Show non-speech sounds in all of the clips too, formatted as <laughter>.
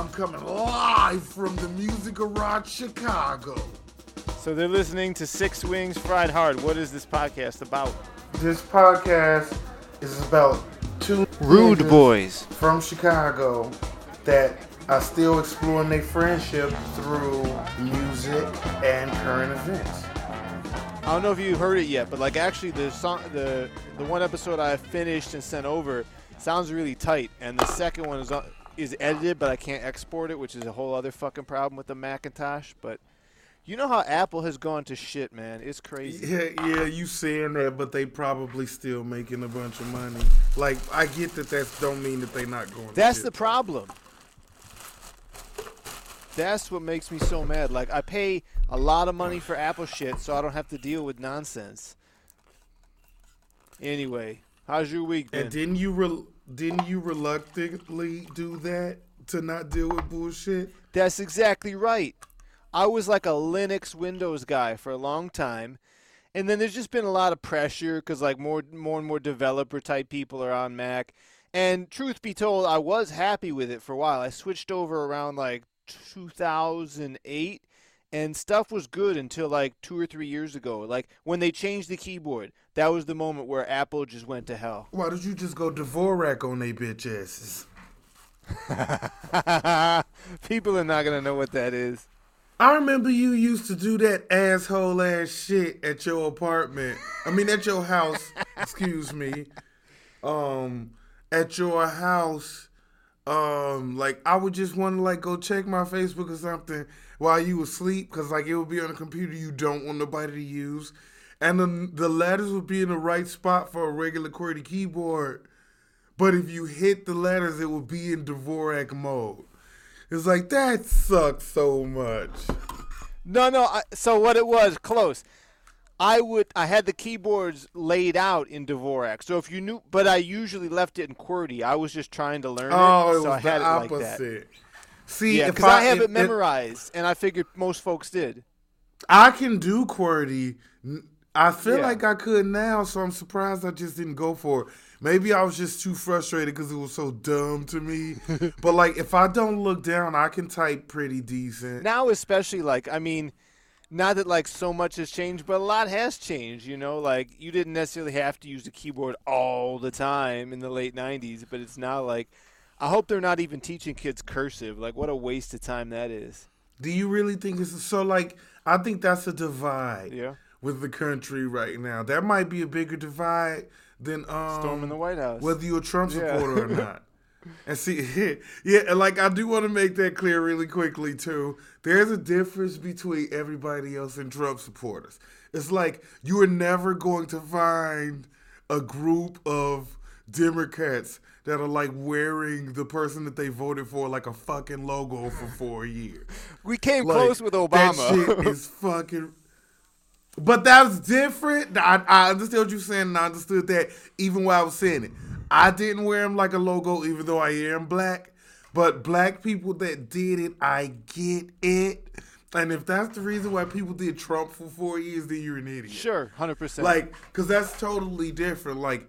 I'm coming live from the Music Garage Chicago. So they're listening to Six Wings Fried Hard. What is this podcast about? This podcast is about two Rude boys. from Chicago that are still exploring their friendship through music and current events. I don't know if you heard it yet, but like actually the song, the the one episode I finished and sent over sounds really tight, and the second one is is edited, but I can't export it, which is a whole other fucking problem with the Macintosh. But you know how Apple has gone to shit, man. It's crazy. Yeah, yeah, you saying that, but they probably still making a bunch of money. Like, I get that that don't mean that they're not going. to That's the problem. That's what makes me so mad. Like I pay a lot of money for Apple shit, so I don't have to deal with nonsense. Anyway, how's your week been? And didn't you re- didn't you reluctantly do that to not deal with bullshit? That's exactly right. I was like a Linux Windows guy for a long time, and then there's just been a lot of pressure because like more more and more developer type people are on Mac. And truth be told, I was happy with it for a while. I switched over around like 2008 and stuff was good until like 2 or 3 years ago. Like when they changed the keyboard, that was the moment where Apple just went to hell. Why did you just go Dvorak on they bitch asses? <laughs> People are not to know what that is. I remember you used to do that asshole ass shit at your apartment. I mean, at your house. <laughs> excuse me. Um, at your house. Um, like I would just want to like go check my Facebook or something while you asleep, cause like it would be on a computer you don't want nobody to use, and the the letters would be in the right spot for a regular QWERTY keyboard, but if you hit the letters, it would be in Dvorak mode. It's like that sucks so much. No, no. I, so what it was close. I would. I had the keyboards laid out in Dvorak. So if you knew, but I usually left it in QWERTY. I was just trying to learn Oh, it, it so was I had the it like opposite. that. See, Yeah, because I, have if- it memorized, and I figured most folks did. I can do QWERTY. I feel Yeah. like I could now, so I'm surprised I just didn't go for it. Maybe I was just too frustrated because it was so dumb to me. <laughs> but like, if I don't look down, I can type pretty decent. Now, especially like, I mean, not that like so much has changed, but a lot has changed. You know, like you didn't necessarily have to use the keyboard all the time in the late '90s, but it's now like. I hope they're not even teaching kids cursive. Like, what a waste of time that is. Do you really think it's so? Like, I think that's a divide Yeah. with the country right now. That might be a bigger divide than um, Storming the White House. whether you're a Trump Yeah. supporter or not. <laughs> And see, <laughs> yeah, and like I do want to make that clear really quickly too. There's a difference between everybody else and Trump supporters. It's like you are never going to find a group of Democrats that are like wearing the person that they voted for like a fucking logo for four years. We came Like, close with Obama. That shit <laughs> is fucking. But that's different. I, I understand what you're saying, and I understood that even while I was saying it. I didn't wear him like a logo, even though I am black. But black people that did it, I get it. And if that's the reason why people did Trump for four years, then you're an idiot. sure, hundred percent. Like, because that's totally different. Like,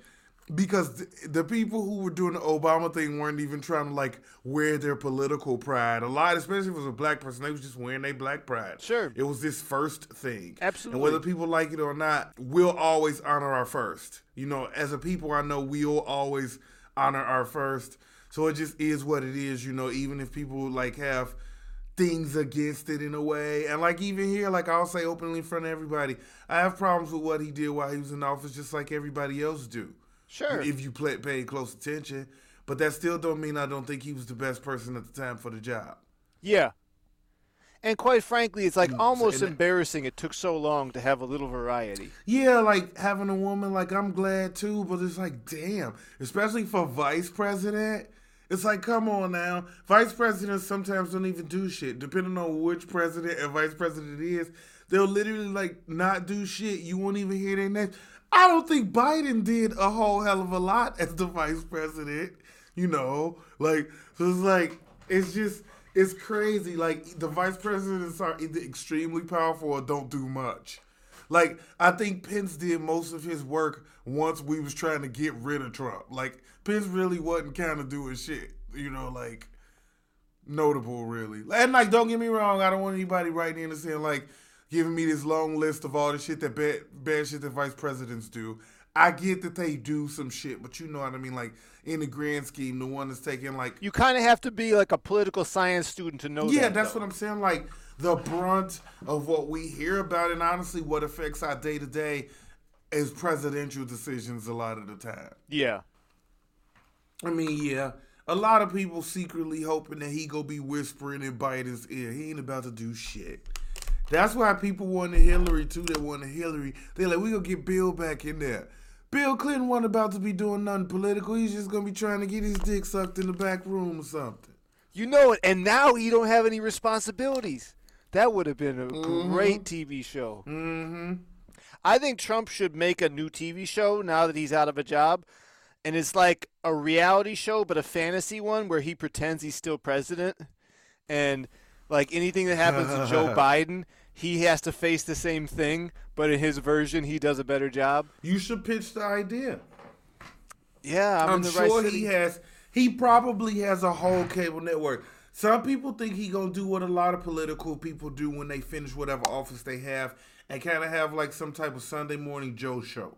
because th- the people who were doing the Obama thing weren't even trying to like wear their political pride. A lot, especially if it was a black person, they was just wearing their black pride. Sure. it was this first thing. Absolutely. And whether people like it or not, we'll always honor our first. You know, as a people, I know we'll always honor our first. So it just is what it is. You know, even if people like have things against it in a way. And like even here, like I'll say openly in front of everybody, I have problems with what he did while he was in office, just like everybody else do. Sure. If you play, pay close attention, but that still don't mean I don't think he was the best person at the time for the job. yeah. And quite frankly, it's like Mm, almost and- embarrassing. It took so long to have a little variety. Yeah, like having a woman, like I'm glad too, but it's like, damn, especially for vice president. It's like, come on now. Vice presidents sometimes don't even do shit. Depending on which president and vice president it is, they'll literally like not do shit. You won't even hear their name. I don't think Biden did a whole hell of a lot as the vice president. You know, like so it's like it's just it's crazy. Like the vice presidents are either extremely powerful or don't do much. Like I think Pence did most of his work once we was trying to get rid of Trump. Like Pence really wasn't kind of doing shit. You know, like notable, really. And like, don't get me wrong, I don't want anybody writing in and saying like, giving me this long list of all the shit that bad, bad shit that vice presidents do. I get that they do some shit, but you know what I mean. Like in the grand scheme, the one that's taking like You kind of have to be like a political science student to know yeah, that. that's though. what I'm saying. Like the brunt of what we hear about, and honestly, what affects our day to day is presidential decisions a lot of the time. Yeah. I mean, yeah, a lot of people secretly hoping that he go be whispering in Biden's ear. He ain't about to do shit. That's why people wanted Hillary too. They wanted Hillary. They're like, we gonna get Bill back in there. Bill Clinton wasn't about to be doing nothing political. He's just gonna be trying to get his dick sucked in the back room or something. You know it. And now he don't have any responsibilities. That would have been a Mm-hmm. great TV show. Mm-hmm. I think Trump should make a new TV show now that he's out of a job. And it's like a reality show, but a fantasy one where he pretends he's still president. And like anything that happens to Joe <laughs> Biden, he has to face the same thing, but in his version, he does a better job. You should pitch the idea. Yeah, I'm, I'm, in the sure right he has. He probably has a whole cable network. Some people think he gonna do what a lot of political people do when they finish whatever office they have, and kind of have like some type of Sunday morning Joe show.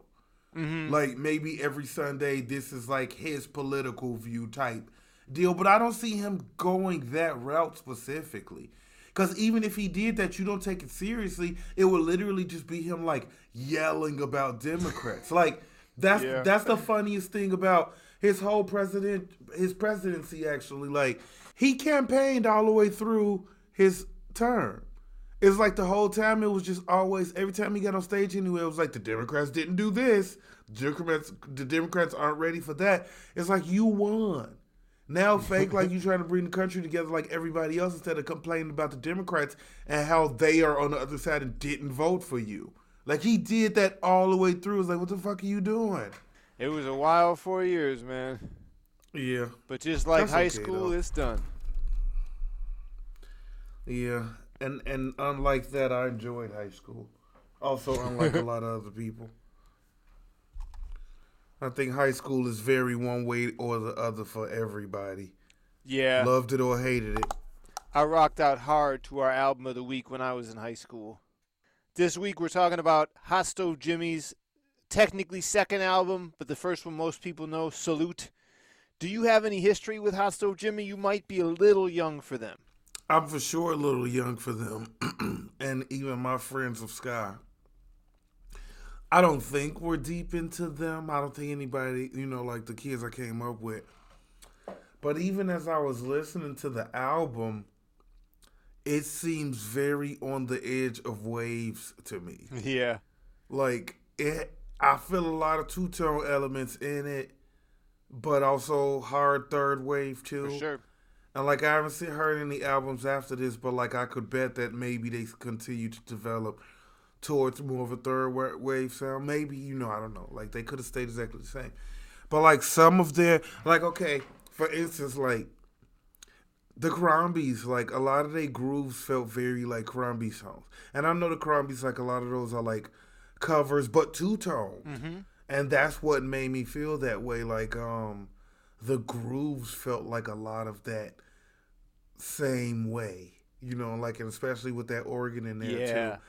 Mm-hmm. Like maybe every Sunday, this is like his political view type deal. But I don't see him going that route specifically. Because even if he did that, you don't take it seriously. It would literally just be him like yelling about Democrats. <laughs> like that's Yeah. that's the funniest thing about his whole president his presidency. Actually, like he campaigned all the way through his term. It's like the whole time it was just always every time he got on stage anyway, it was like the Democrats didn't do this. Democrats the Democrats aren't ready for that. It's like you won. Now fake like you trying to bring the country together like everybody else instead of complaining about the Democrats and how they are on the other side and didn't vote for you. Like he did that all the way through. It's like what the fuck are you doing? It was a wild four years, man. Yeah. But just like That's high okay, school, though. it's done. Yeah. And and unlike that I enjoyed high school. Also unlike a lot of other people. I think high school is very one way or the other for everybody. Yeah. Loved it or hated it. I rocked out hard to our album of the week when I was in high school. This week we're talking about Hot Stove Jimmy's technically second album, but the first one most people know, Salute. Do you have any history with Hot Stove Jimmy? You might be a little young for them. I'm for sure a little young for them, <clears throat> and even my friends of Sky. I don't think we're deep into them. I don't think anybody, you know, like the kids I came up with. But even as I was listening to the album, it seems very on the edge of waves to me. <laughs> Yeah. Like it, I feel a lot of two tone elements in it, but also hard third wave too. For sure. And like I haven't seen heard any albums after this, but like I could bet that maybe they continue to develop towards more of a third wave sound. Maybe you know I don't know. Like they could have stayed exactly the same, but like some of their like okay, for instance, like the Crombies, like a lot of their grooves felt very like Crombie songs, and I know the Crombies like a lot of those are like covers, but two tone, Mm-hmm. and that's what made me feel that way. Like um, the grooves felt like a lot of that same way, you know, like and especially with that organ in there Yeah. too.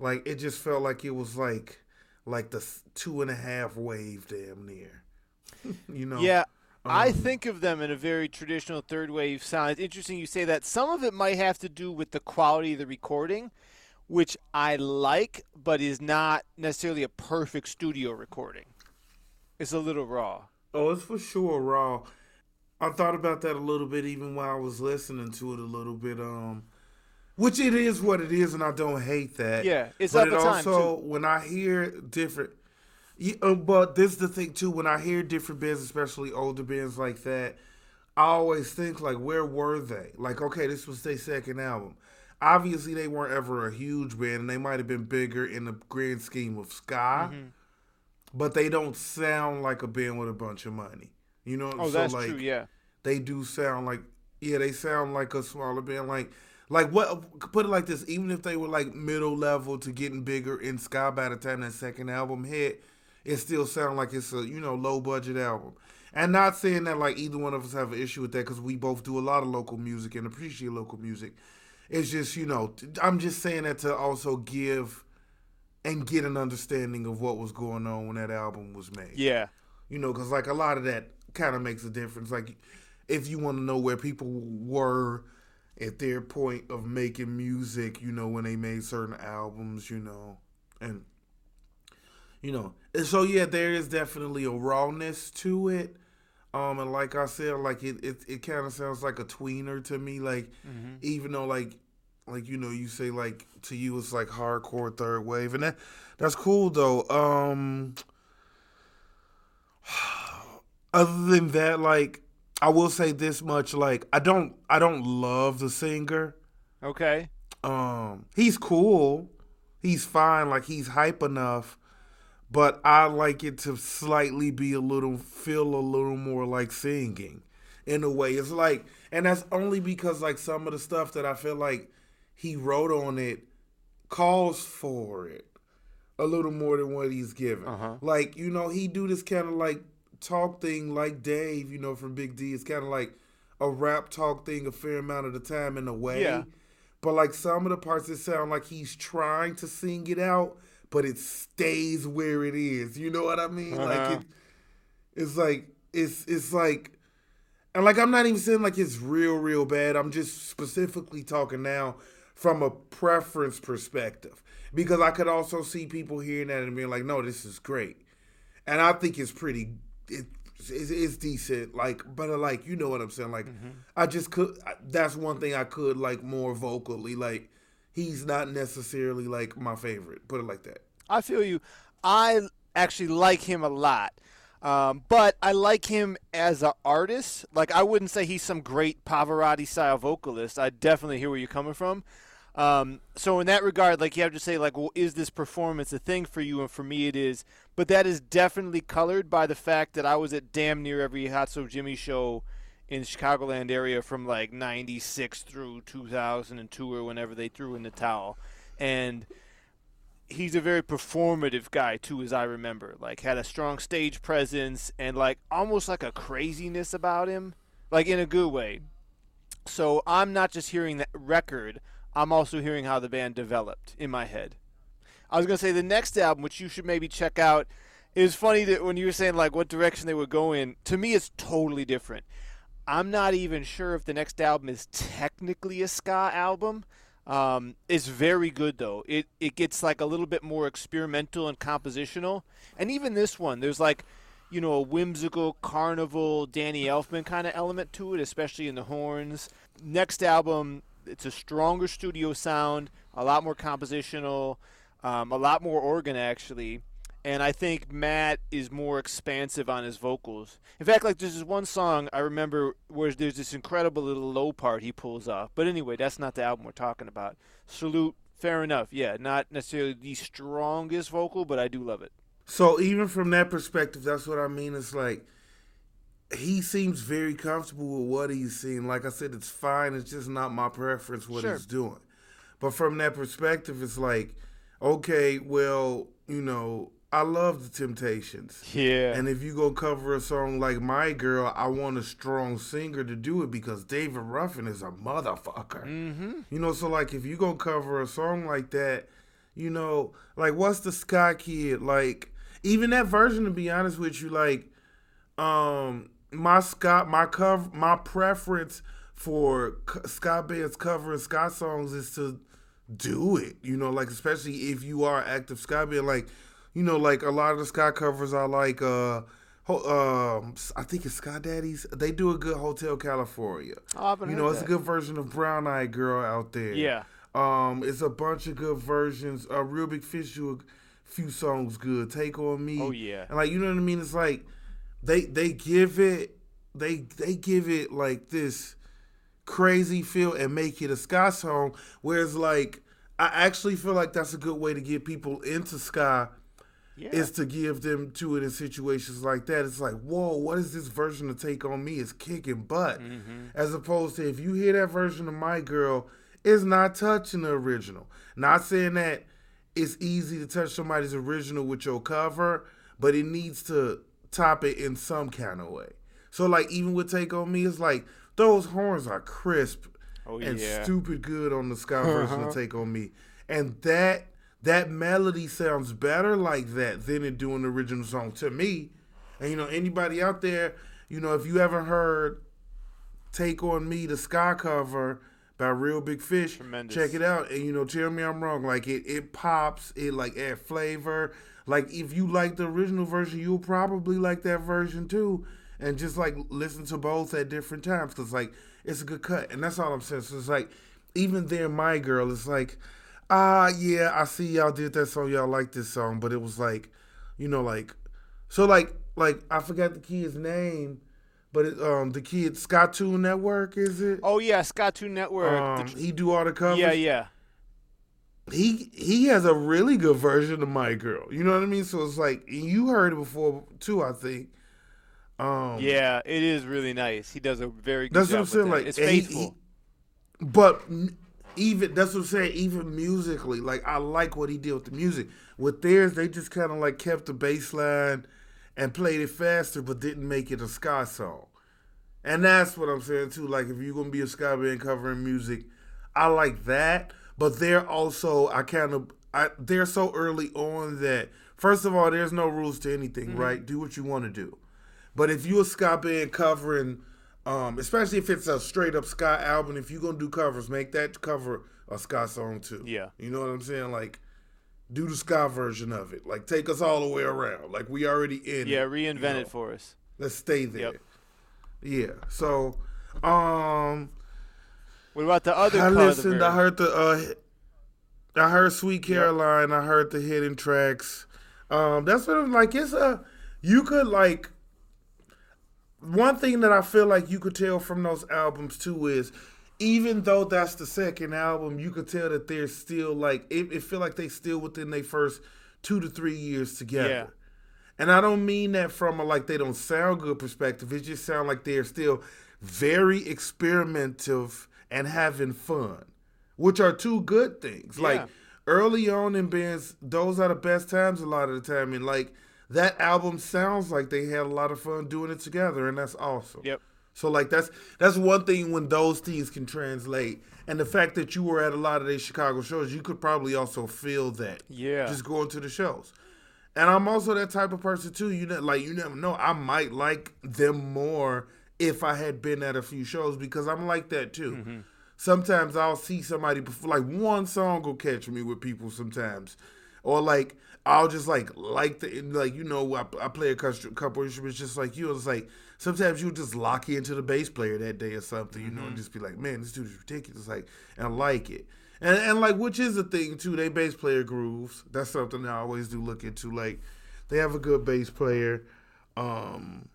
Like it just felt like it was like like the two and a half wave damn near, <laughs> you know. Yeah. I Um, think of them in a very traditional third wave sound. It's interesting you say that. Some of it might have to do with the quality of the recording, which I like, but is not necessarily a perfect studio recording. It's a little raw. Oh, it's for sure raw. I thought about that a little bit even while I was listening to it a little bit. Um, which it is what it is, and I don't hate that. Yeah, it's but up it also when I hear different. Yeah, uh, but this is the thing too. When I hear different bands, especially older bands like that, I always think like, where were they? Like, okay, this was their second album. Obviously, they weren't ever a huge band, and they might have been bigger in the grand scheme of ska Mm-hmm. but they don't sound like a band with a bunch of money. You know, Oh, so that's like true. Yeah. they do sound like yeah, they sound like a smaller band. Like like what put it like this, even if they were like middle level to getting bigger in ska by the time that second album hit, it still sound like it's a, you know, low budget album. And not saying that like either one of us have an issue with that because we both do a lot of local music and appreciate local music. It's just you know I'm just saying that to also give and get an understanding of what was going on when that album was made. Yeah. You know, because like a lot of that kind of makes a difference. Like if you want to know where people were at their point of making music, you know, when they made certain albums, you know, and you know, and so yeah, there is definitely a rawness to it. Um, and like I said, like it, it, it kind of sounds like a tweener to me. Like, even though like, like you know, you say like to you it's like hardcore third wave, and that that's cool though. Um, <sighs> other than that, like I will say this much: like I don't, I don't love the singer. Okay. Um, he's cool, he's fine, like he's hype enough, but I like it to slightly be a little, feel a little more like singing, in a way. It's like, and that's only because like some of the stuff that I feel like he wrote on it calls for it a little more than what he's given. Uh-huh. Like you know, he do this kind of like talk thing, like Dave, you know, from Big D. It's kind of like a rap talk thing a fair amount of the time in a way. Yeah. But like some of the parts, it sound like he's trying to sing it out, but it stays where it is. You know what I mean? Uh-huh. Like it, it's like it's it's like, and like I'm not even saying like it's real real bad. I'm just specifically talking now from a preference perspective because I could also see people hearing that and being like, no, this is great, and I think it's pretty. It, it's, it's decent, like, but uh, like, you know what I'm saying? Like, I just could. That's one thing I could like more vocally. Like, he's not necessarily like my favorite. Put it like that. I feel you. I actually like him a lot. Um, but I like him as an artist. Like I wouldn't say he's some great Pavarotti style vocalist. I definitely hear where you're coming from. Um, so in that regard, like you have to say, like, well, is this performance a thing for you? And for me, it is. But that is definitely colored by the fact that I was at damn near every Hot Stove Jimmy show in Chicagoland area from like '96 through 2002 or whenever they threw in the towel, and he's a very performative guy too, as I remember. Like had a strong stage presence and like almost like a craziness about him, like in a good way. So I'm not just hearing that record; I'm also hearing how the band developed in my head. I was gonna say the next album, which you should maybe check out. Was funny that when you were saying like what direction they would go in. To me, it's totally different. I'm not even sure if the next album is technically a ska album. Um, it's very good though. It it gets like a little bit more experimental and compositional. And even this one, there's like, you know, a whimsical carnival Danny Elfman kind of element to it, especially in the horns. Next album, it's a stronger studio sound, a lot more compositional, um, a lot more organ actually. And I think Matt is more expansive on his vocals. In fact, like there's this one song I remember where there's this incredible little low part he pulls off. But anyway, that's not the album we're talking about. Salute, fair enough. Yeah, not necessarily the strongest vocal, but I do love it. So even from that perspective, that's what I mean. It's like he seems very comfortable with what he's seeing. Like I said, it's fine. It's just not my preference what Sure. he's doing. But from that perspective, it's like, okay, well, you know, I love the Temptations. Yeah. And if you go cover a song like My Girl, I want a strong singer to do it because David Ruffin is a motherfucker. mm-hmm. You know, so like if you gonna cover a song like that, you know, like what's the Sky Kid like? Even that version, to be honest with you, like, um, my Scott, my cover, my preference for ska bands covering ska songs is to do it. You know, like especially if you are active ska band, like, you know, like a lot of the ska covers are like, uh. Um, I think it's Sky Daddies. They do a good Hotel California. Oh, You know, it's that. a good version of Brown Eyed Girl out there. Yeah. Um, it's a bunch of good versions. A Reel Big Fish do a few songs good. Take on me. Oh, yeah. And like you know what I mean? It's like they they give it they they give it like this crazy feel and make it a ska song. Whereas like I actually feel like that's a good way to get people into ska Yeah. is to give them to it in situations like that. It's like, whoa, what is this version of Take On Me? It's kicking butt. Mm-hmm. As opposed to if you hear that version of My Girl, it's not touching the original. Not saying that it's easy to touch somebody's original with your cover, but it needs to top it in some kind of way. So like even with Take on Me, it's like those horns are crisp Oh and yeah. stupid good on the ska uh-huh. version of Take on Me, and that that melody sounds better like that than it do in the original song to me. And you know anybody out there, you know if you ever heard Take on Me, the ska cover by Reel Big Fish, Tremendous. check it out. And you know tell me I'm wrong. Like it it pops, it like add flavor. Like if you like the original version, you'll probably like that version too. And just like listen to both at different times, cause like it's a good cut, and that's all I'm saying. So it's like even there, my girl, it's like, ah, yeah, I see y'all did that song, y'all like this song, but it was like, you know, like, so like, like I forgot the kid's name, but it, um, the kid Skatune Network is it? Oh yeah, Skatune Network. um, The- he do all the covers. yeah, yeah. he he has a really good version of my girl. You know what I mean? So it's like you heard it before too, I think. Um, Yeah, it is really nice. He does a very good That's job what I'm saying. Like it's he- faithful. he- but even that's what I'm saying. Even musically, like I like what he did with the music. With theirs, they just kind of like kept the bass line and played it faster, but didn't make it a ska song. And that's what I'm saying too. Like if you're gonna be a ska band covering music, I like that. But they're also I kind of I they're so early on that first of all, there's no rules to anything, right? Do what you want to do. But if you a ska band covering, um, especially if it's a straight up ska album, if you're gonna do covers, make that cover a ska song too. Yeah. You know what I'm saying? Like, do the ska version of it. Like, take us all the way around. Like, we already in. yeah, it, reinvent you know? it for us. Let's stay there. Yep. Yeah. So, um, What about the other I part of the listened. I heard the. Uh, I heard Sweet Caroline. I heard the hidden tracks. Um, that's what I'm like. It's a. You could like. One thing that I feel like you could tell from those albums too is, even though that's the second album, you could tell that they're still like it. It feel like they still within their first two to three years together. Yeah. And I don't mean that from a like they don't sound good perspective. It just sound like they're still very experimentative and having fun, which are two good things. Yeah. Like early on in bands, those are the best times a lot of the time. And like that album sounds like they had a lot of fun doing it together, and that's awesome. Yep. So like that's that's one thing when those things can translate. And the fact that you were at a lot of these Chicago shows, you could probably also feel that. Yeah. Just going to the shows. And I'm also that type of person too. You know, like you never know. I might like them more if I had been at a few shows because I'm like that too. Mm-hmm. Sometimes I'll see somebody before, like one song will catch me with people sometimes, or like I'll just like like the like you know I, I play a couple instruments just like you. It's like sometimes you just lock into the bass player that day or something, you know, and just be like, man, this dude is ridiculous, like, and I like it. And, and like which is a thing too. They bass player grooves. That's something that I always do look into. Like they have a good bass player. Um,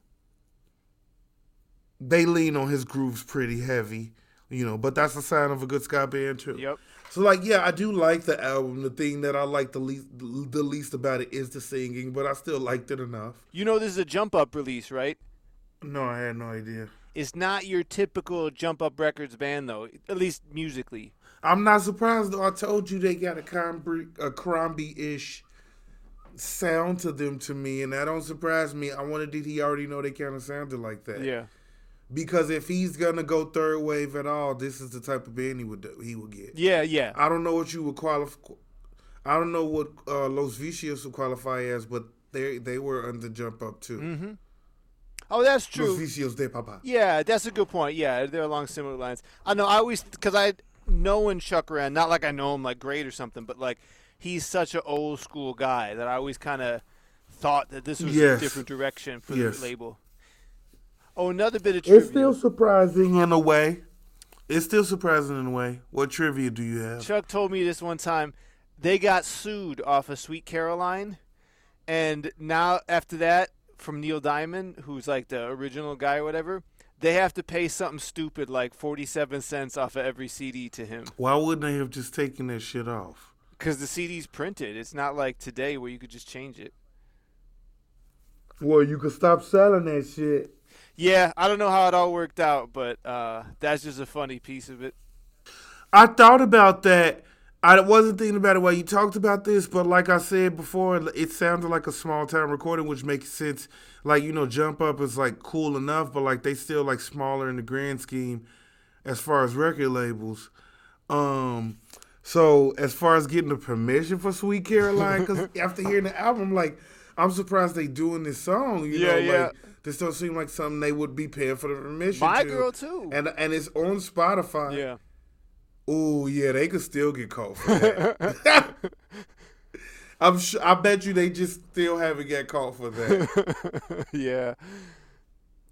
they lean on his grooves pretty heavy, you know. But that's a sign of a good ska band too. Yep. So like, yeah, I do like the album. The thing that I like the least, the least about it is the singing, but I still liked it enough. You know this is a jump up release, right? No, I had no idea. It's not your typical jump up records band though, at least musically. I'm not surprised though. I told you they got a Crombie, a Crombie-ish sound to them to me, and that don't surprise me. I wanted did he already know they kind of sounded like that? Yeah. Because if he's gonna go third wave at all, this is the type of band he would do, he would get. Yeah, yeah. I don't know what you would qualify. I don't know what uh, Los Vicios would qualify as, but they they were under jump up too. Mm-hmm. Oh, that's true. Los Vicios de Papa. Yeah, that's a good point. Yeah, they're along similar lines. I know. I always because I knowing Chuck Wren, not like I know him like great or something, but like he's such an old school guy that I always kind of thought that this was Yes. a different direction for Yes. the label. Oh, another bit of trivia. It's still surprising in a way. It's still surprising in a way. What trivia do you have? Chuck told me this one time. They got sued off of Sweet Caroline, and now after that, from Neil Diamond, who's like the original guy or whatever, they have to pay something stupid like forty-seven cents off of every CD to him Why wouldn't they have just taken that shit off? because the CD's printed. It's not like today where you could just change it. Well, you could stop selling that shit. Yeah, I don't know how it all worked out, but uh, that's just a funny piece of it. I thought about that. I wasn't thinking about it while you talked about this, but like I said before, it sounded like a small town recording, which makes sense. Like you know, Jump Up is like cool enough, but like they still like smaller in the grand scheme as far as record labels. Um, so as far as getting the permission for Sweet Caroline, because <laughs> after hearing the album, like I'm surprised they doing this song. You Yeah, know, yeah. like this don't seem like something they would be paying for the permission. My to. girl too. and and it's on Spotify. yeah. Oh yeah, they could still get caught for that. <laughs> I'm sure. I bet you they just still haven't got caught for that <laughs> yeah.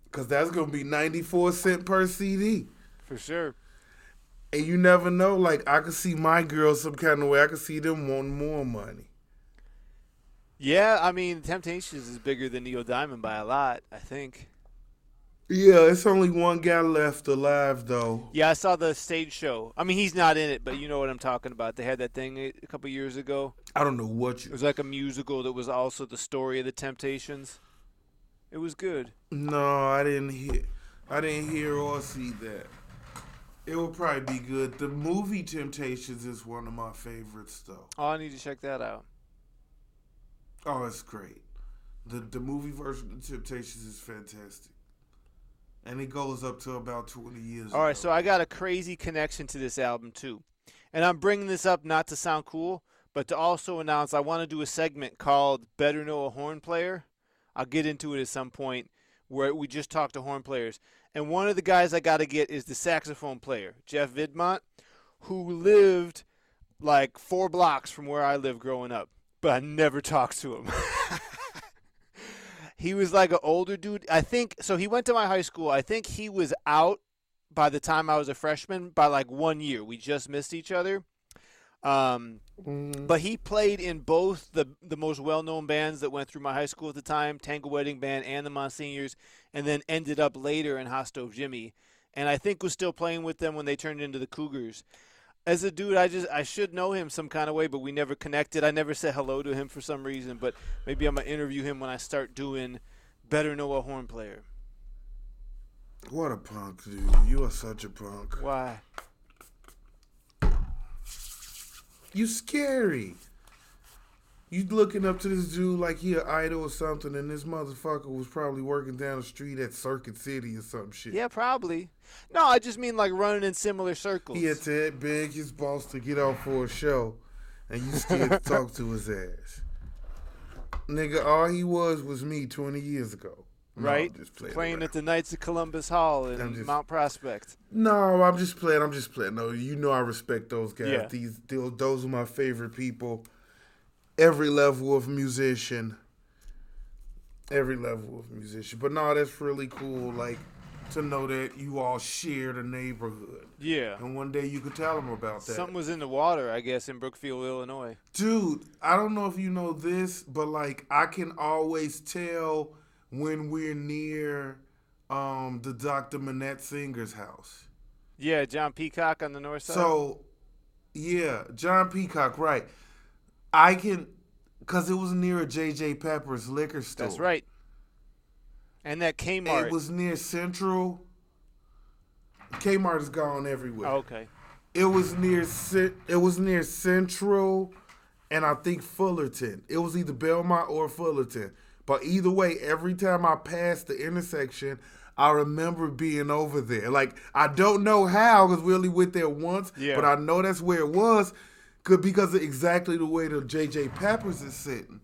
because that's gonna be 94 cent per CD. For sure. And you never know. Like I could see my girls some kind of way. I could see them wanting more money. Yeah, I mean, Temptations is bigger than Neil Diamond by a lot, I think. Yeah, it's only one guy left alive though. Yeah, I saw the stage show. I mean, he's not in it, but you know what I'm talking about. They had that thing a couple years ago. I don't know what It was like a musical that was also the story of the Temptations. It was good. No, I didn't hear. I didn't hear or see that. It would probably be good. The movie Temptations is one of my favorites though. Oh, I need to check that out. Oh, it's great. The the movie version of Temptations is fantastic. And it goes up to about 20 years All right, ago. so I got a crazy connection to this album too. And I'm bringing this up not to sound cool, but to also announce I want to do a segment called Better Know a Horn Player. I'll get into it at some point where we just talk to horn players. And one of the guys I got to get is the saxophone player, Jeff Vidmont, who lived like four blocks from where I lived growing up, but I never talked to him. <laughs> he was like an older dude. I think so. He went to my high school. I think he was out by the time I was a freshman by like one year. We just missed each other. Um, Mm, but he played in both the the most well known bands that went through my high school at the time, Tango Wedding Band and the Monsignors, and then ended up later in Hot Stove Jimmy. And I think was still playing with them when they turned into the Cougars. As a dude, I just I should know him some kind of way, but we never connected. I never said hello to him for some reason, but maybe I'm gonna interview him when I start doing Better Know a Horn Player. what a punk, dude. You are such a punk. Why? You scary. You looking up to this dude like he an idol or something, and this motherfucker was probably working down the street at Circuit City or some shit. Yeah, probably. No, I just mean like running in similar circles. He had to beg his boss to get off for a show, and you scared to talk to his ass. Nigga, all he was was me 20 years ago. No, right? Playing, Playing at the Knights of Columbus Hall in just- Mount Prospect. No, I'm just playing. I'm just playing. No, you know I respect those guys. Yeah. These those, those are my favorite people. Every level of musician. Every level of musician. But no, that's really cool. Like to know that you all share the neighborhood, Yeah. and one day you could tell them about that. Something was in the water, I guess, in Brookfield, Illinois. Dude, I don't know if you know this, but like I can always tell when we're near um the Dr. Manette Singer's house. Yeah, John Peacock on the north side. So, yeah, John Peacock, right. I can, because it was near a J.J. Pepper's liquor store. that's right. And that Kmart. It was near Central. Kmart is gone everywhere. Oh, okay. It was near it was near Central and I think Fullerton. It was either Belmont or Fullerton. But either way, every time I passed the intersection, I remember being over there. Like I don't know how because we only went there once, Yeah. but I know that's where it was, could because of exactly the way the JJ Peppers is sitting.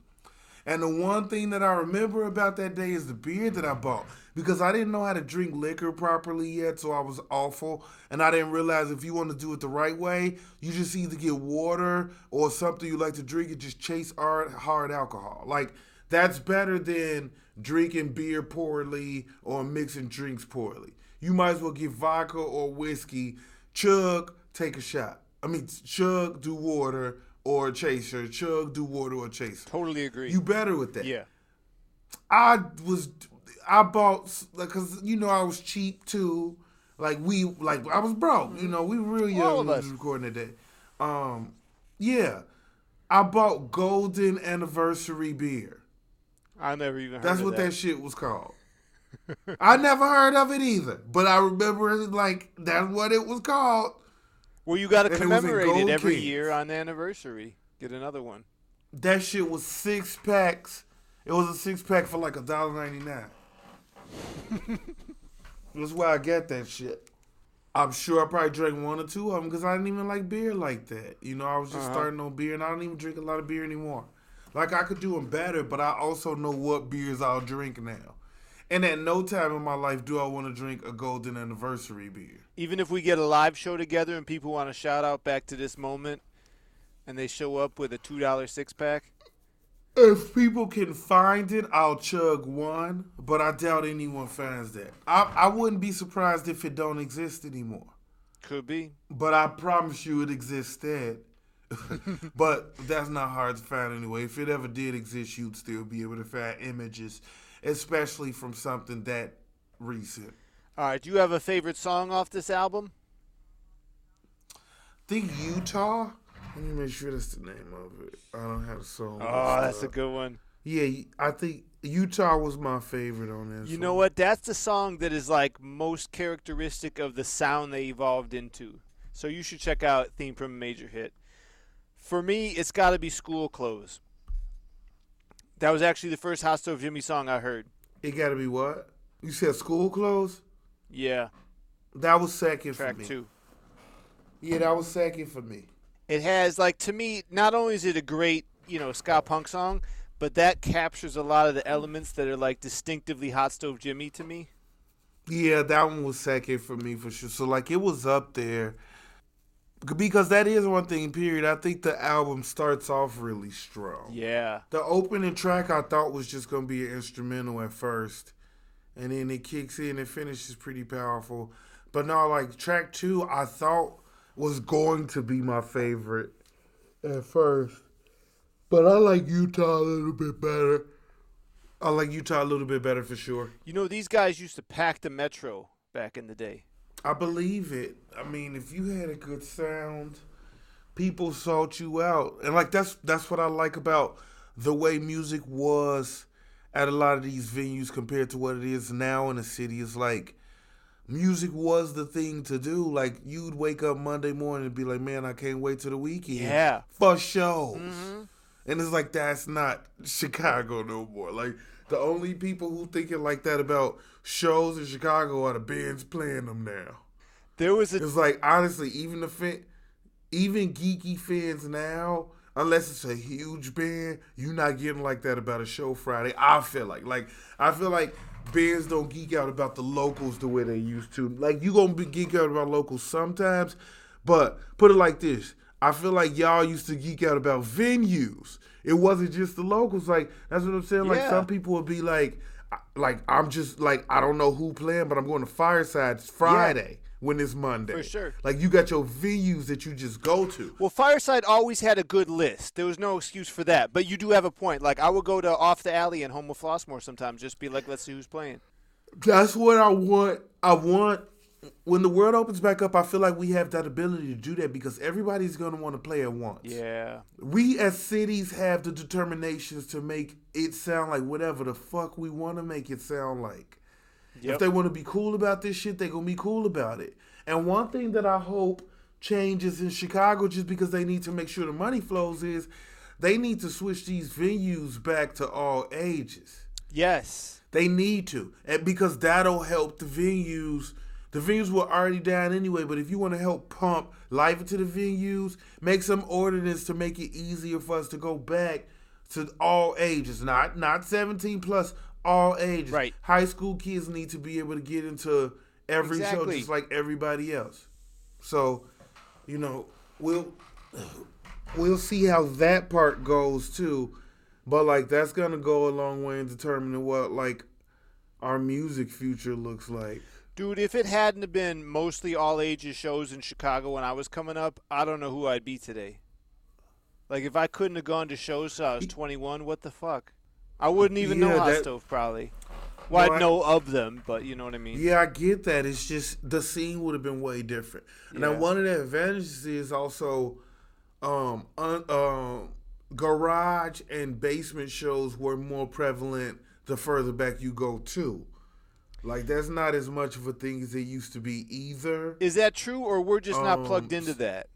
And the one thing that I remember about that day is the beer that I bought because I didn't know how to drink liquor properly yet, so I was awful. And I didn't realize if you want to do it the right way, you just either get water or something you like to drink and just chase hard, hard alcohol. Like, that's better than drinking beer poorly or mixing drinks poorly. You might as well get vodka or whiskey, chug, take a shot. I mean, chug, do water or chaser, chug, do water or chaser. Totally agree. You better with that. yeah. I was, I bought like, cause you know I was cheap too. Like we, like I was broke. You know, we were real young All of us. recording that day. Um, yeah, I bought Golden Anniversary beer. I never even heard That's what that. that shit was called. <laughs> I never heard of it either, but I remember it like that's what it was called. Well, you got to And it commemorate it every Kings. year on the anniversary. Get another one. That shit was six packs. It was a six pack for like a dollar ninety nine. <laughs> That's why I got that shit. I'm sure I probably drank one or two of them because I didn't even like beer like that. You know, I was just Uh-huh. starting on beer, and I don't even drink a lot of beer anymore. Like I could do them better, but I also know what beers I'll drink now. And at no time in my life do I want to drink a golden anniversary beer. Even if we get a live show together and people want to shout out back to this moment, and they show up with a two dollar six pack. If people can find it, I'll chug one, but I doubt anyone finds that. I, I wouldn't be surprised if it don't exist anymore. Could be. But I promise you it existed. <laughs> but that's not hard to find anyway. If it ever did exist, you'd still be able to find images, especially from something that recent. All right. Do you have a favorite song off this album? think Utah. Let me make sure that's the name of it. I don't have a song. Oh, that's a good one. Yeah, I think Utah was my favorite on this. You know one. what? That's the song that is like most characteristic of the sound they evolved into. So you should check out theme from a major hit. For me, it's got to be School Clothes. That was actually the first Hot Stove Jimmy song I heard. It got to be what? You said school clothes? Yeah, That was second track for me. two. Yeah, that was second for me. It has like to me, not only is it a great you know ska punk song, but that captures a lot of the elements that are like distinctively Hot Stove Jimmy to me. Yeah, that one was second for me for sure. So like it was up there because that is one thing. Period. I think the album starts off really strong. Yeah, The opening track I thought was just gonna be an instrumental at first, and then it kicks in and finishes pretty powerful. But no, like track two, I thought was going to be my favorite at first, but I like Utah a little bit better. I like Utah a little bit better for sure. you know these guys used to pack the metro back in the day. I believe it. I mean, if you had a good sound, people sought you out, and like that's that's what I like about the way music was at a lot of these venues compared to what it is now in the city. It's like music was the thing to do. Like you'd wake up Monday morning and be like, "Man, I can't wait till the weekend Yeah. for shows." Mm-hmm. And it's like that's not <laughs> Chicago no more. Like the only people who thinking like that about shows in Chicago are the bands playing them now. There was a It's like honestly, even the fan, even geeky fans now, unless it's a huge band, you're not getting like that about a show Friday. I feel like, like I feel like bands don't geek out about the locals the way they used to. Like you gonna be geek out about locals sometimes, but put it like this: I feel like y'all used to geek out about venues. It wasn't just the locals. Like that's what I'm saying. Like Yeah. some people would be like, like I'm just like I don't know who playing, but I'm going to Fireside Friday when it's Monday. For sure. Like you got your venues that you just go to. Well, Fireside always had a good list. There was no excuse for that. But you do have a point. Like I would go to Off the Alley and Homewood Flossmoor sometimes, just be like, let's see who's playing. That's what I want. I want when the world opens back up. I feel like we have that ability to do that because everybody's gonna want to play at once. Yeah. We as cities have the determinations to make it sound like whatever the fuck we want to make it sound like. If they want to be cool about this shit, they gonna be cool about it. And one thing that I hope changes in Chicago, just because they need to make sure the money flows, is they need to switch these venues back to all ages. Yes. They need to, and because that'll help the venues. The venues were already down anyway, but if you want to help pump life into the venues, make some ordinance to make it easier for us to go back to all ages, not not 17 plus, all ages. Right. High school kids need to be able to get into every show just like everybody else. So, you know, we'll we'll see how that part goes too. But like that's gonna go a long way in determining what like our music future looks like. Dude, if it hadn't have been mostly all ages shows in Chicago when I was coming up, I don't know who I'd be today. Like if I couldn't have gone to shows till I was 21, what the fuck? I wouldn't even know Yeah, Hot that- Stove probably. Well, No, I'd I- know of them, but you know what I mean. Yeah, I get that. It's just the scene would have been way different. And Yeah. then one of the advantages is also um, un, um garage and basement shows were more prevalent the further back you go too. Like that's not as much of a thing as it used to be either. Is that true, or we're just not plugged Um, into that?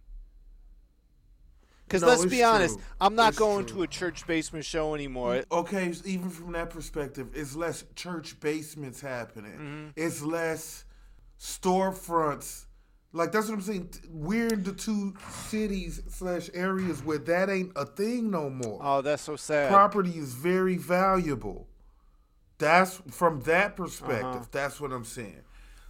Because No, let's be honest, true. I'm not It's going true. to a church basement show anymore. Okay, even from that perspective, it's less church basements happening. Mm-hmm. It's less storefronts. Like that's what I'm saying. We're in the two cities slash areas where that ain't a thing no more. Oh, that's so sad. Property is very valuable. That's from that perspective. Uh-huh. That's what I'm saying.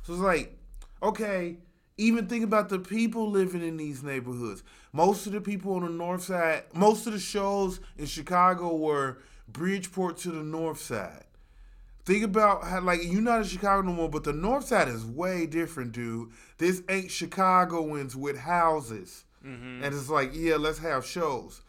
So it's like, okay, even think about the people living in these neighborhoods. Most of the people on the north side, most of the shows in Chicago were Bridgeport to the north side. Think about how, like, you're not in Chicago no more, but the north side is way different, dude. This ain't Chicagoans with houses. Mm-hmm. And it's like, yeah, let's have shows.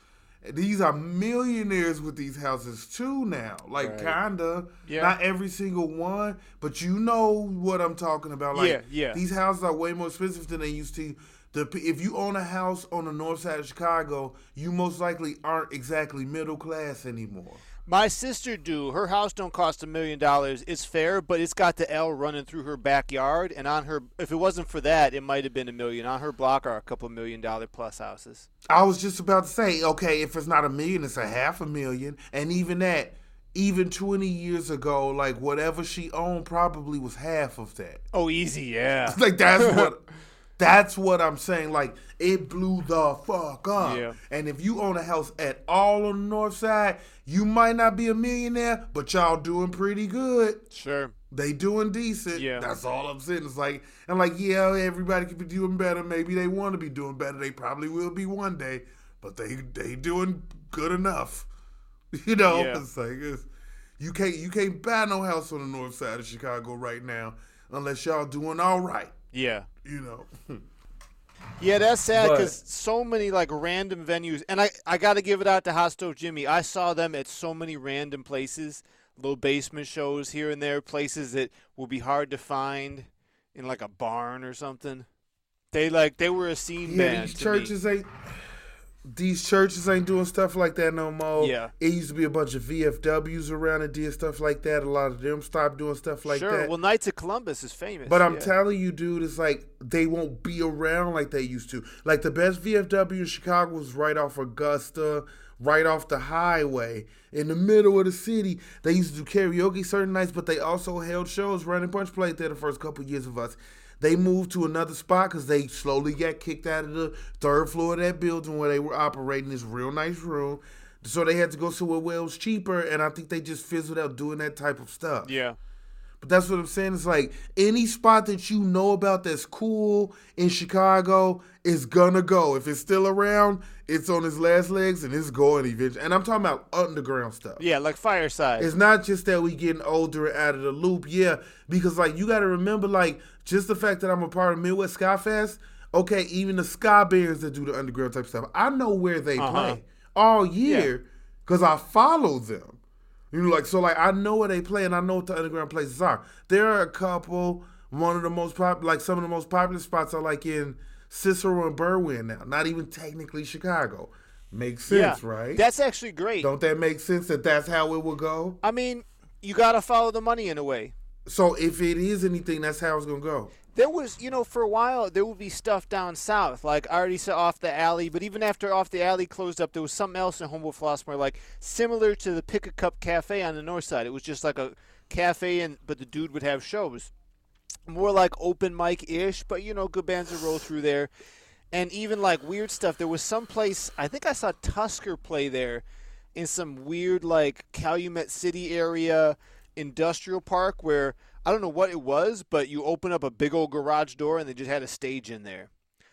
These are millionaires with these houses too now. Like, Right. kinda. Yeah. Not every single one, but you know what I'm talking about. Like, Yeah, yeah. These houses are way more expensive than they used to. The, if you own a house on the north side of Chicago, you most likely aren't exactly middle class anymore. My sister do. Her house don't cost a million dollars. It's fair, but it's got the L running through her backyard, and on her, if it wasn't for that, it might have been a million. On her block are a couple million dollar plus houses. I was just about to say, okay, if it's not a million, it's a half a million. And even that, even 20 years ago, like whatever she owned probably was half of that. Oh, easy, yeah. <laughs> Like that's what <laughs> that's what I'm saying. Like it blew the fuck up. Yeah. And if you own a house at all on the north side, you might not be a millionaire, but y'all doing pretty good. Sure. They doing decent. Yeah. That's all I'm saying. It's like and like, yeah, everybody could be doing better. Maybe they want to be doing better. They probably will be one day, but they they doing good enough. <laughs> You know, Yeah. it's like it's, you can't you can't buy no house on the north side of Chicago right now unless y'all doing all right. Yeah. You know. <laughs> Yeah, that's sad because so many like random venues, and I I got to give it out to Hot Stove Jimmy. I saw them at so many random places, little basement shows here and there, places that will be hard to find in like a barn or something. They like they were a scene Yeah, band. these to me. churches ain't these churches ain't doing stuff like that no more. Yeah. It used to be a bunch of VFWs around and did stuff like that. A lot of them stopped doing stuff like sure. that. Well, Knights of Columbus is famous. But I'm yeah. telling you, dude, it's like they won't be around like they used to. Like the best VFW in Chicago was right off Augusta, right off the highway, in the middle of the city. They used to do karaoke certain nights, but they also held shows. Running Punch played there the first couple years of us. They moved to another spot because they slowly got kicked out of the third floor of that building where they were operating this real nice room. So they had to go somewhere where it was cheaper, and I think they just fizzled out doing that type of stuff. Yeah. But that's what I'm saying. It's like any spot that you know about that's cool in Chicago is gonna go. If it's still around, it's on its last legs and it's going eventually. And I'm talking about underground stuff. Yeah, like Fireside. It's not just that we getting older and out of the loop, yeah. Because like you got to remember, like just the fact that I'm a part of Midwest Ska Fest. Okay, even the Sky Bears that do the underground type stuff, I know where they Uh-huh. play all year because I follow them. You know, like so, like I know where they play and I know what the underground places are. There are a couple. One of the most pop, like some of the most popular spots are like in Cicero and Berwyn now. Not even technically Chicago. Makes sense, yeah. right? That's actually great. Don't that make sense that that's how it will go? I mean, you got to follow the money in a way. So if it is anything, that's how it's gonna go. There was, you know, for a while there would be stuff down south, like I already said off the alley. But even after off the alley closed up, there was something else in Homewood Flossmoor, like similar to the Pick a Cup Cafe on the north side. It was just like a cafe, and but the dude would have shows, more like open mic ish. But you know, good bands would roll through there, and even like weird stuff. There was some place I think I saw Tusker play there, in some weird like Calumet City area industrial park where I don't know what it was, but you open up a big old garage door and they just had a stage in there.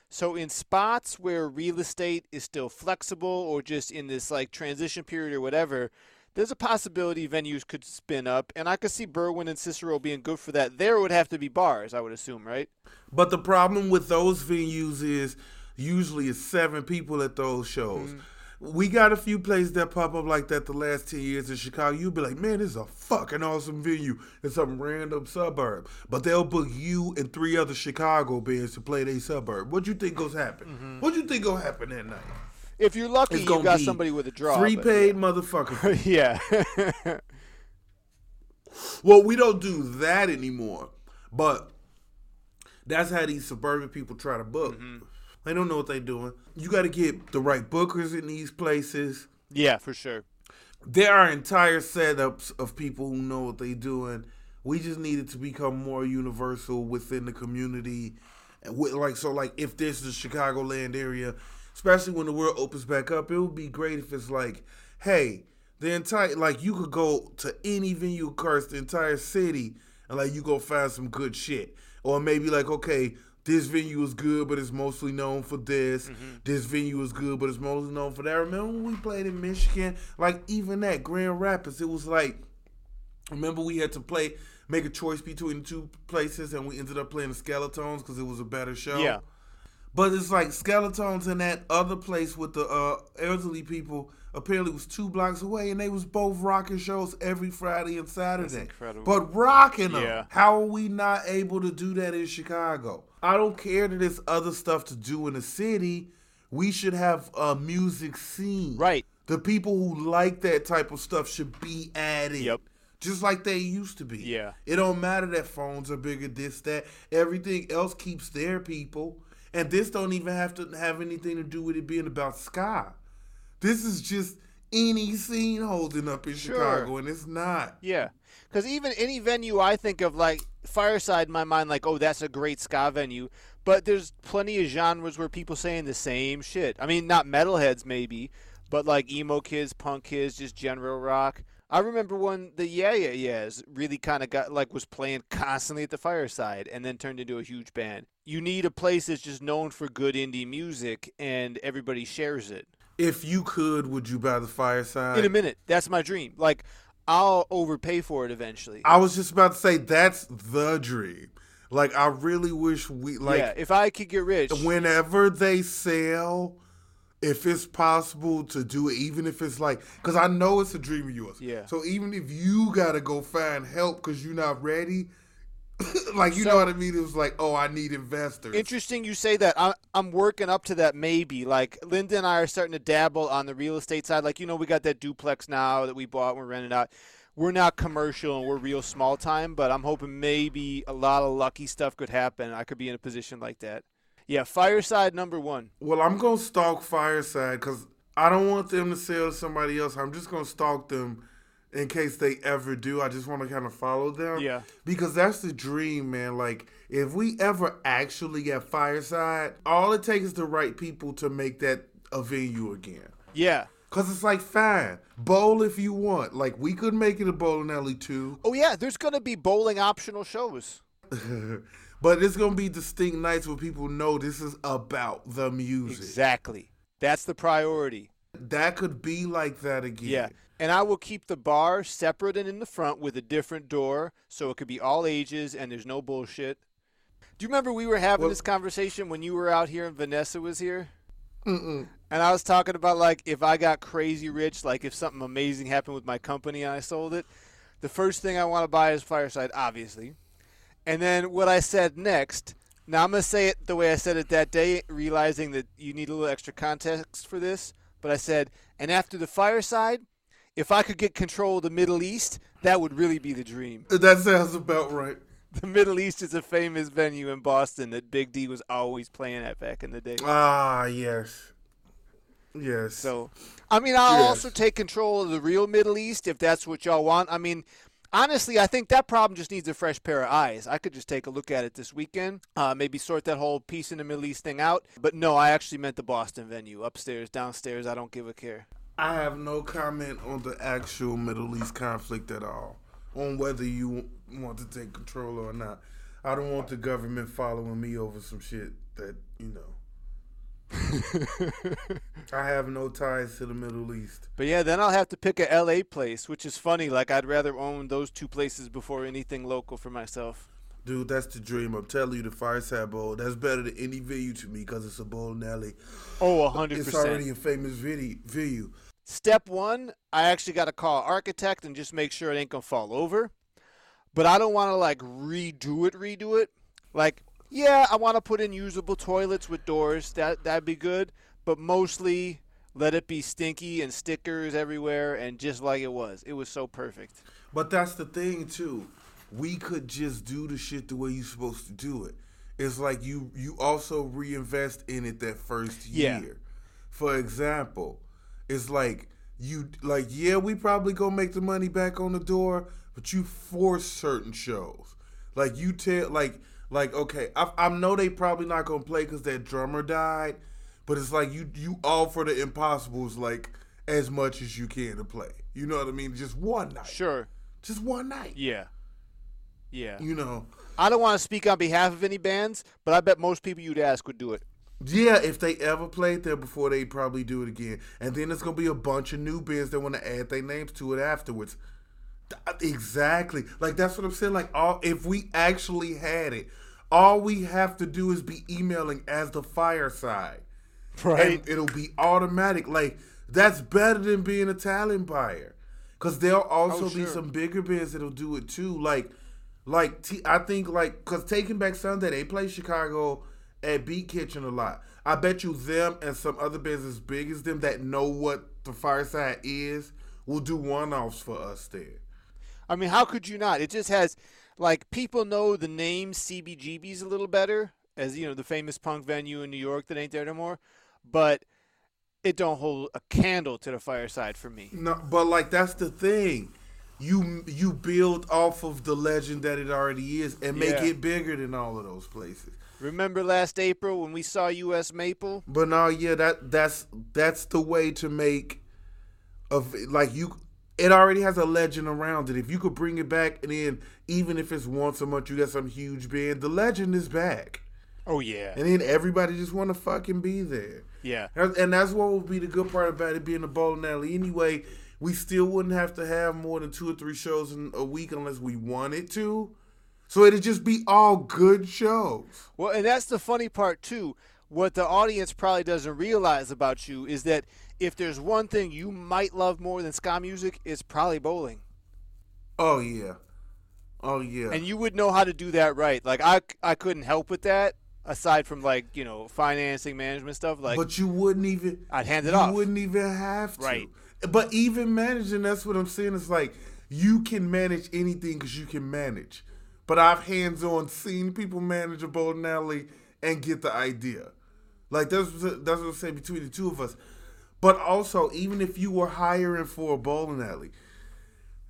So in spots where real estate is still flexible or just in this like transition period or whatever, there's a possibility venues could spin up and I could see Berwyn and Cicero being good for that. There would have to be bars, I would assume, right? But the problem with those venues is usually it's seven people at those shows. Mm. We got a few places that pop up like that the last 10 years in Chicago. You'll be like, man, this is a fucking awesome venue in some random suburb. But they'll book you and three other Chicago bands to play their suburb. What do you think goes happen? Mm-hmm. What do you think gonna happen that night? If you're lucky, you got somebody with a draw. Three but- paid motherfuckers. <laughs> yeah. <laughs> Well, we don't do that anymore, but that's how these suburban people try to book. They don't know what they're doing. You got to get the right bookers in these places. Yeah, for sure. There are entire setups of people who know what they're doing. We just need it to become more universal within the community. And with, like so, like if this is the Chicagoland area, especially when the world opens back up, it would be great if it's like, hey, the entire like you could go to any venue across the entire city and like you go find some good shit, or maybe like okay, this venue is good, but it's mostly known for this. This venue is good, but it's mostly known for that. Remember when we played in Michigan? Like even that Grand Rapids, it was like remember we had to play make a choice between the two places and we ended up playing the skeletons because it was a better show Yeah. but it's like skeletons in that other place with the uh, elderly people apparently was two blocks away and they was both rocking shows every friday and saturday incredible. but rocking them Yeah. how are we not able to do that in chicago i don't care that there's other stuff to do in the city we should have a music scene Right. the people who like that type of stuff should be added. Yep. Just like they used to be. Yeah. It don't matter that phones are bigger, this, that. Everything else keeps their people. And this don't even have to have anything to do with it being about ska. This is just any scene holding up in Sure. Chicago, and it's not. Yeah. Because even any venue I think of, like Fireside, in my mind, like, oh, that's a great ska venue. But there's plenty of genres where people saying the same shit. I mean, not metalheads maybe, but like emo kids, punk kids, just general rock. I remember when the Yeah Yeah Yeahs really kind of got like was playing constantly at the Fireside and then turned into a huge band. You need a place that's just known for good indie music and everybody shares it. If you could, would you buy the fireside? In a minute, that's my dream. Like I'll overpay for it eventually. I was just about to say that's the dream. Like I really wish we like yeah, if I could get rich, whenever they sell, if it's possible to do it, even if it's like, because I know it's a dream of yours. Yeah. So even if you gotta go find help because you're not ready, <laughs> like you know what I mean? It was like, oh, I need investors. Interesting you say that. I'm, I'm working up to that maybe. Like, Linda and I are starting to dabble on the real estate side. Like, you know, we got that duplex now that we bought, we're renting out. We're not commercial and we're real small time, but I'm hoping maybe a lot of lucky stuff could happen. I could be in a position like that. Yeah, Fireside number one. Well, I'm gonna stalk Fireside because I don't want them to sell to somebody else. I'm just gonna stalk them in case they ever do. I just want to kind of follow them. Yeah. Because that's the dream, man. Like if we ever actually get Fireside, all it takes is the right people to make that a venue again. Yeah. Cause it's like fine, bowl if you want. Like we could make it a bowling alley too, Oh, yeah, there's going to be bowling optional shows. <laughs> but it's gonna be distinct nights where people know this is about the music. Exactly. That's the priority. That could be like that again. Yeah. And I will keep the bar separate and in the front with a different door so it could be all ages and there's no bullshit. Do you remember we were having Well- this conversation when you were out here and Vanessa was here? Mm-mm. And I was talking about like if I got crazy rich, like if something amazing happened with my company and I sold it, the first thing I want to buy is Fireside, obviously. And then what I said next, now I'm going to say it the way I said it that day, realizing that you need a little extra context for this. But I said, and after the Fireside, if I could get control of the Middle East, that would really be the dream. That sounds about right. <laughs> The Middle East is a famous venue in Boston that Big D was always playing at back in the day. Ah, yes. Yes. So, I mean, I'll Yes. also take control of the real Middle East if that's what y'all want. I mean, honestly, I think that problem just needs a fresh pair of eyes. I could just take a look at it this weekend, uh, maybe sort that whole peace in the Middle East thing out. But no, I actually meant the Boston venue, upstairs, downstairs. I don't give a care. I have no comment on the actual Middle East conflict at all, on whether you want to take control or not. I don't want the government following me over some shit that, you know. <laughs> I have no ties to the Middle East. But yeah, then I'll have to pick a LA place, which is funny. Like I'd rather own those two places before anything local for myself. Dude, that's the dream. I'm telling you, the Fireside Bowl, that's better than any venue to me because it's a bowl bowling alley. Oh, hundred It's percent. It's already a famous video. venue. Step one, I actually got to call architect and just make sure it ain't gonna fall over. But I don't want to like redo it, redo it. Like, yeah, I want to put in usable toilets with doors. That that'd be good. But mostly, let it be stinky and stickers everywhere and just like it was. It was so perfect. But that's the thing too. We could just do the shit the way you're supposed to do it. It's like you you also reinvest in it that first Yeah. year. For example, it's like you like yeah we probably gonna make the money back on the door, but you force certain shows. Like you tell like like okay I, I know they probably not gonna play because that drummer died, but it's like you you offer the impossibles like as much as you can to play. You know what I mean? Just one night. Sure. Just one night. Yeah. Yeah. You know. I don't want to speak on behalf of any bands, but I bet most people you'd ask would do it. Yeah, if they ever played there before, they probably do it again. And then there's gonna be a bunch of new bands that want to add their names to it afterwards. Uh, exactly. Like that's what I'm saying. Like all if we actually had it, all we have to do is be emailing as the fireside. Right. And it'll be automatic. Like that's better than being a talent buyer. Cause there'll also Oh, be some bigger bands that'll do it too. Like, like T- I think like cause Taking Back Sunday they play Chicago at Beat Kitchen a lot. I bet you them and some other bands as big as them that know what the fireside is will do one offs for us there. I mean, how could you not? It just has, like, people know the name CBGB's a little better, as, you know, the famous punk venue in New York that ain't there no more, but it don't hold a candle to the fireside for me. No, but like that's the thing. You you build off of the legend that it already is and make Yeah. it bigger than all of those places. Remember last April when we saw U.S. Maple? But no, yeah, that that's that's the way to make of like you. It already has a legend around it. If you could bring it back, and then even if it's once a month, you got some huge band. The legend is back, Oh, yeah. and then everybody just want to fucking be there. Yeah. And and that's what would be the good part about it being a bowling alley. Anyway, we still wouldn't have to have more than two or three shows in a week unless we wanted to. So it'd just be all good shows. Well, and that's the funny part too. What the audience probably doesn't realize about you is that if there's one thing you might love more than ska music, it's probably bowling. Oh yeah, oh yeah. And you would know how to do that right. Like I, I couldn't help with that. Aside from like you know financing, management stuff, like but you wouldn't even. I'd hand it you off. You wouldn't even have to. Right. But even managing, that's what I'm saying. It's like you can manage anything because you can manage. But I've hands on seen people manage a bowling alley and get the idea. Like that's that's what I'm saying between the two of us. But also, even if you were hiring for a bowling alley,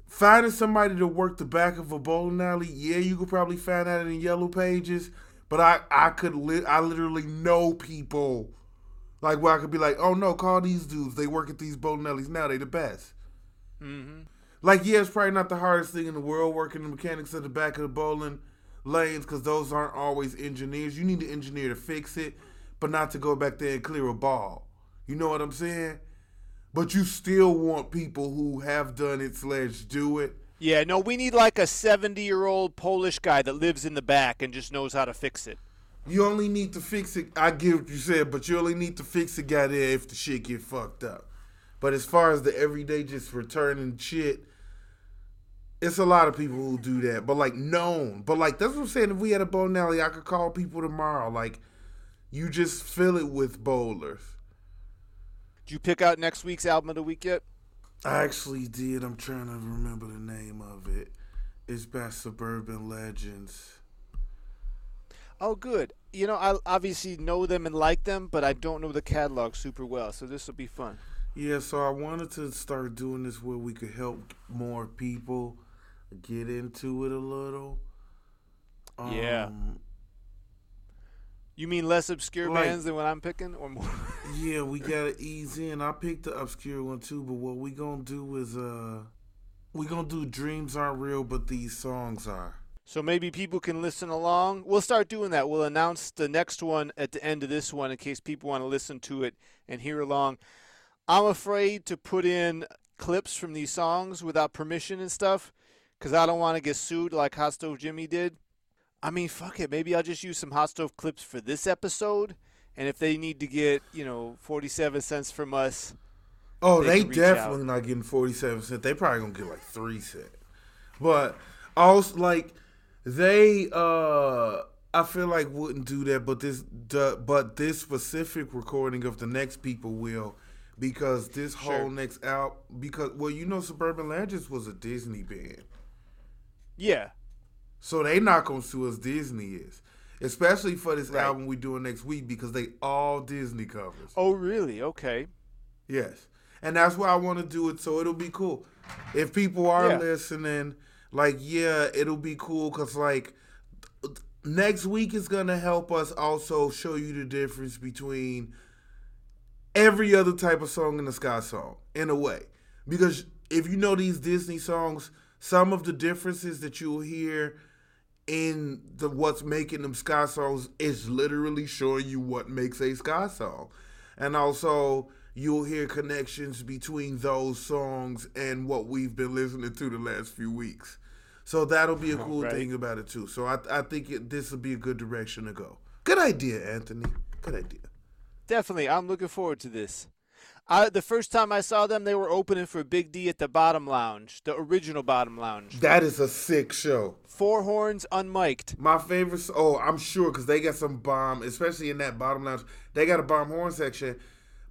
finding somebody to work the back of a bowling alley, yeah, you could probably find that in yellow pages. But I I could li- I literally know people like where I could be like, oh no, call these dudes. They work at these bowling alleys now. They the best. Mhm. Like yeah, it's probably not the hardest thing in the world working the mechanics at the back of the bowling lanes because those aren't always engineers. You need an engineer to fix it, but not to go back there and clear a ball. You know what I'm saying? But you still want people who have done it slash do it. yeah, no, we need like a 70 year old Polish guy that lives in the back and just knows how to fix it. You only need to fix it. I get what you said, but you only need to fix the guy there if the shit get fucked up. But as far as the everyday just returning shit, it's a lot of people who do that. But like known. But like that's what I'm saying. If we had a bowling alley, I could call people tomorrow. Like you just fill it with bowlers. Did you pick out next week's album of the week yet? I actually did. I'm trying to remember the name of it. It's by Suburban Legends. Oh, good. You know, I obviously know them and like them, but I don't know the catalog super well, so this will be fun. Yeah, so I wanted to start doing this where we could help more people get into it a little. Yeah. Um, You mean less obscure Like- bands than what I'm picking, or more? <laughs> Yeah, we gotta ease in. I picked the obscure one too, but what we gonna do is uh we gonna do dreams aren't real, but these songs are. So maybe people can listen along. We'll start doing that. We'll announce the next one at the end of this one in case people want to listen to it and hear along. I'm afraid to put in clips from these songs without permission and stuff because I don't want to get sued like Hot Stove Jimmy did. I mean, fuck it. Maybe I'll just use some Hot Stove clips for this episode. And if they need to get, you know, 47 cents from us, Oh, They they, definitely not getting forty seven cent. They probably gonna get like three cent. But also like they uh I feel like wouldn't do that, but this the, but this specific recording of the next people will because this Sure. whole next album because well you know Suburban Legends was a Disney band. Yeah. So they not gonna sue us Disney is. Especially for this Right. album we doing next week because they all Disney covers. Oh, really? Okay. Yes. And that's why I want to do it so it'll be cool. If people are Yeah. listening, like yeah, it'll be cool cuz like next week is to help us also show you the difference between every other type of song in the ska song in a way. Because if you know these Disney songs, some of the differences that you'll hear in the what's making them ska songs is literally showing you what makes a ska song. And also you'll hear connections between those songs and what we've been listening to the last few weeks. So that'll be a cool Right. thing about it too. So I, I think it, this will be a good direction to go. Good idea, Anthony. Good idea. Definitely. I'm looking forward to this. I, the first time I saw them, they were opening for Big D at the Bottom Lounge, the original Bottom Lounge. That is a sick show. Four horns unmiked. My favorite. Oh, I'm sure because they got some bomb, especially in that bottom lounge. They got a bomb horn section.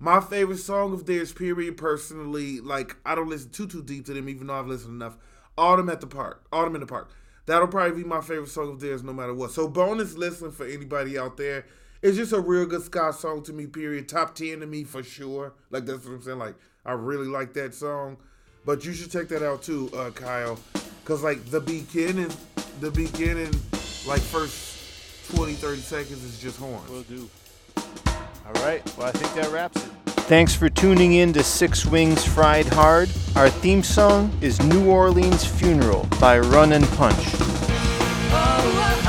My favorite song of theirs, period. Personally, like I don't listen too too deep to them, even though I've listened enough. Autumn at the park. Autumn in the park. That'll probably be my favorite song of theirs, no matter what. So bonus listening for anybody out there. It's just a real good ska song to me. Period. Top ten to me for sure. Like that's what I'm saying. Like I really like that song. But you should check that out too, uh, Kyle. Cause like the beginning, the beginning, like first 20, 30 seconds is just horns. Will do. All right. Well, I think that wraps it. Thanks for tuning in to Six Wings Fried Hard. Our theme song is New Orleans Funeral by Run and Punch. Oh,